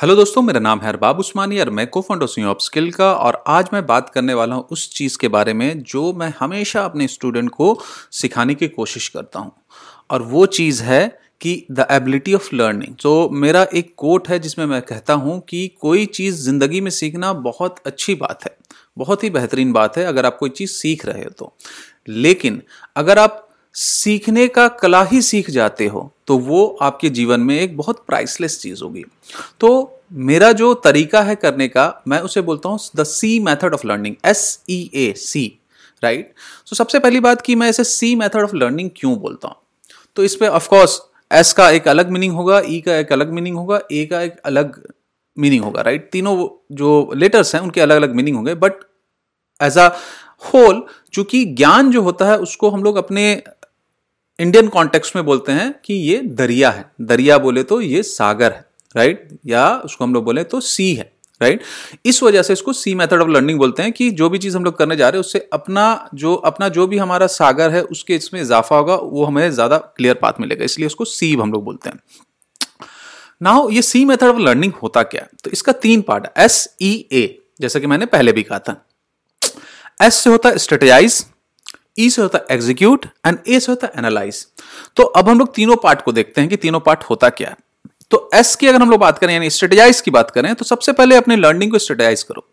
Hello दोस्तों, मेरा नाम है अरबाब उस्मानी और मैं को फाउंडर हूँ स्किल का और आज मैं बात करने वाला हूँ उस चीज़ के बारे में जो मैं हमेशा अपने स्टूडेंट को सिखाने की कोशिश करता हूँ। और वो चीज़ है कि द एबिलिटी ऑफ़ लर्निंग तो मेरा एक कोट है जिसमें मैं कहता हूँ कि कोई चीज़ ज़िंदगी में सीखना बहुत अच्छी बात है, बहुत ही बेहतरीन बात है अगर आप कोई चीज़ सीख रहे हो तो। लेकिन अगर आप सीखने का कला ही सीख जाते हो तो वो आपके जीवन में एक बहुत प्राइसलेस चीज़ होगी। तो मेरा जो तरीका है करने का, मैं उसे बोलता हूँ the C method of learning S E A C right so सबसे पहली बात कि मैं इसे सी मेथड ऑफ़ लर्निंग क्यों बोलता हूँ? तो इस पर ऑफकोर्स एस का एक अलग मीनिंग होगा ई e का एक अलग मीनिंग होगा ए का एक अलग मीनिंग होगा राइट तीनों जो लेटर्स हैं, उनके अलग अलग मीनिंग होंगे बट एज अ होल चूँकि ज्ञान जो होता है, उसको हम लोग अपने इंडियन कॉन्टेक्स्ट में बोलते हैं कि ये दरिया है। दरिया बोले तो ये सागर है राइट या उसको हम लोग बोले तो सी है राइट इस वजह से इसको सी मेथड ऑफ़ लर्निंग बोलते हैं कि जो भी चीज़ हम लोग करने जा रहे हैं, उससे अपना जो अपना जो भी हमारा सागर है, उसके इसमें इजाफा होगा, वो हमें ज़्यादा क्लियर पाथ मिलेगा। इसलिए उसको सी हम लोग बोलते हैं। नाउ ये सी मेथड ऑफ़ लर्निंग होता क्या है? तो इसका तीन पार्ट है। एस ई ए जैसा कि मैंने पहले भी कहा था। एस से होता है स्ट्रेटेजाइज ई e से होता है एग्जीक्यूट एंड ए से होता है एनालाइज तो अब हम लोग तीनों पार्ट को देखते हैं कि तीनों पार्ट होता क्या है. तो एस की अगर हम लोग बात करें, यानी स्ट्रेटेजाइज की बात करें तो सबसे पहले अपने लर्निंग को स्ट्रेटेजाइज करो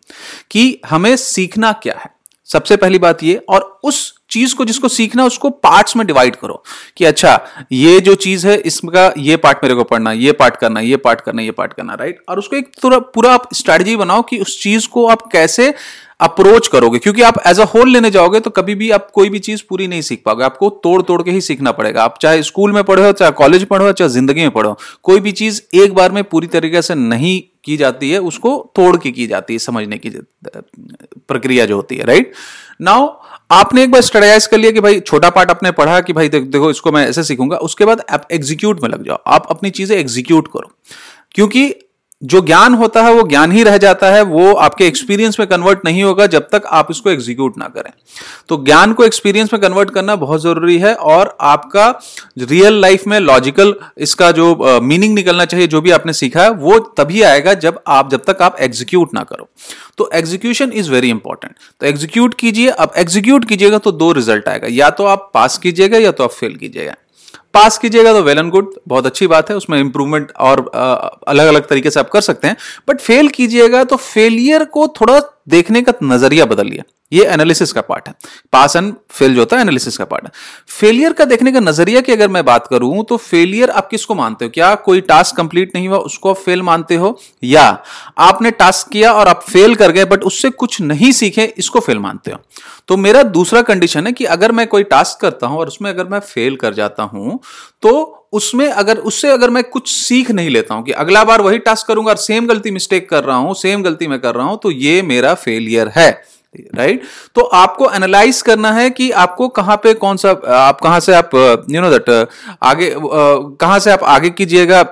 कि हमें सीखना क्या है. सबसे पहली बात ये, और उस चीज़ को जिसको सीखना उसको पार्ट्स में डिवाइड करो कि अच्छा ये जो चीज़ है, इसका ये पार्ट मेरे को पढ़ना ये पार्ट करना ये पार्ट करना ये पार्ट करना राइट और उसको एक पूरा आप स्ट्रेटजी बनाओ कि उस चीज़ को आप कैसे अप्रोच करोगे, क्योंकि आप एज अ होल लेने जाओगे तो कभी भी आप कोई भी चीज़ पूरी नहीं सीख पाओगे। आपको तोड़ तोड़ के ही सीखना पड़ेगा। आप चाहे स्कूल में पढ़ो, चाहे कॉलेज पढ़ो, चाहे ज़िंदगी में पढ़ो, कोई भी चीज़ एक बार में पूरी तरीके से नहीं की जाती है, उसको तोड़ के की जाती है, समझने की प्रक्रिया जो होती है राइट नाउ आपने एक बार स्टडाइज कर लिया कि भाई, छोटा पार्ट आपने पढ़ा कि भाई, देखो इसको मैं ऐसे सीखूँगा, उसके बाद आप एग्जीक्यूट में लग जाओ। आप अपनी चीज़ें एग्जीक्यूट करो। क्योंकि जो ज्ञान होता है, वो ज्ञान ही रह जाता है, वो आपके एक्सपीरियंस में कन्वर्ट नहीं होगा जब तक आप इसको एग्जीक्यूट ना करें। तो ज्ञान को एक्सपीरियंस में कन्वर्ट करना बहुत ज़रूरी है और आपका रियल लाइफ में लॉजिकल इसका जो मीनिंग निकलना चाहिए, जो भी आपने सीखा है, वो तभी आएगा जब आप, जब तक आप एग्जीक्यूट ना करो। तो एग्जीक्यूशन इज़ वेरी इंपॉर्टेंट तो एग्जीक्यूट कीजिए, अब एग्जीक्यूट कीजिएगा तो दो रिज़ल्ट आएगा। या तो आप पास कीजिएगा या तो आप फेल कीजिएगा। पास कीजिएगा तो वेल एंड गुड, बहुत अच्छी बात है, उसमें इंप्रूवमेंट और अलग अलग तरीके से आप कर सकते हैं। बट फेल कीजिएगा तो फेलियर को थोड़ा देखने का नज़रिया बदल लिया ये एनालिसिस का पार्ट है। पास एंड फेल जो होता है एनालिसिस का पार्ट है। फेलियर का देखने का नज़रिया की अगर मैं बात करूँ तो फेलियर आप किसको मानते हो? क्या कोई टास्क कंप्लीट नहीं हुआ, उसको आप फेल मानते हो? या आपने टास्क किया और आप फेल कर गए बट उससे कुछ नहीं सीखे, इसको फेल मानते हो? तो मेरा दूसरा कंडीशन है कि अगर मैं कोई टास्क करता हूँ और उसमें अगर मैं फेल कर जाता हूँ तो उसमें अगर उससे अगर मैं कुछ सीख नहीं लेता हूँ कि अगला बार वही टास्क करूँगा और सेम गलती मिस्टेक कर रहा हूँ सेम गलती मैं कर रहा हूँ तो ये मेरा फेलियर है राइट right? तो आपको एनालाइज करना है कि आपको कहाँ पे कौन सा आप कहाँ से आप यू नो दैट आगे कहाँ से आप आगे कीजिएगा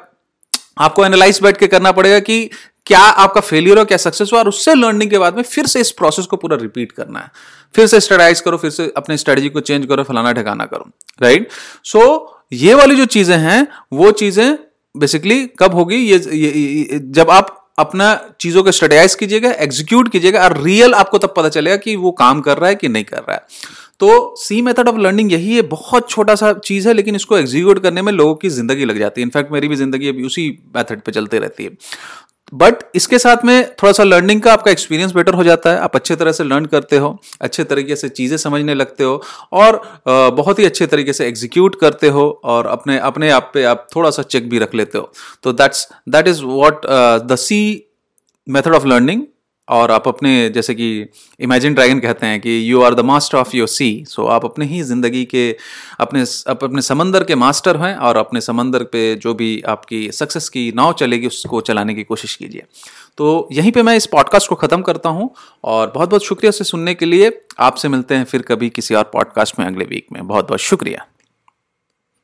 आपको एनालाइज बैठ के करना पड़ेगा कि क्या आपका फेलियर हो क्या सक्सेस हो और उससे लर्निंग के बाद में फिर से इस प्रोसेस को पूरा रिपीट करना है फिर से स्टडाइज करो फिर से अपने स्ट्रेटजी को चेंज करो फलाना ठिकाना करो राइट सो so, ये वाली जो चीज़ें हैं वो चीज़ें बेसिकली कब होगी? ये, ये, ये जब आप अपना चीज़ों को स्टडियाइज कीजिएगा एग्जीक्यूट कीजिएगा और रियल आपको तब पता चलेगा कि वो काम कर रहा है कि नहीं कर रहा है। तो सी मेथड ऑफ़ लर्निंग यही है बहुत छोटा सा चीज़ है लेकिन इसको एग्जीक्यूट करने में लोगों की ज़िंदगी लग जाती है। इनफैक्ट मेरी भी ज़िंदगी अभी उसी मेथड पे चलते रहती है। बट इसके साथ में थोड़ा सा लर्निंग का आपका एक्सपीरियंस बेटर हो जाता है। आप अच्छे तरह से लर्न करते हो, अच्छे तरीके से चीज़ें समझने लगते हो और बहुत ही अच्छे तरीके से एग्जीक्यूट करते हो और अपने अपने आप पे आप थोड़ा सा चेक भी रख लेते हो। तो that's that is what the C method of learning और आप अपने, जैसे कि इमेजिन ड्रैगन कहते हैं कि you are the master of your sea so आप अपने ही ज़िंदगी के, अपने आप अपने समंदर के मास्टर हैं और अपने समंदर पे जो भी आपकी सक्सेस की नाव चलेगी, उसको चलाने की कोशिश कीजिए। तो यहीं पे मैं इस पॉडकास्ट को ख़त्म करता हूँ और बहुत बहुत शुक्रिया से सुनने के लिए। आपसे मिलते हैं फिर कभी किसी और पॉडकास्ट में अगले वीक में। बहुत बहुत शुक्रिया।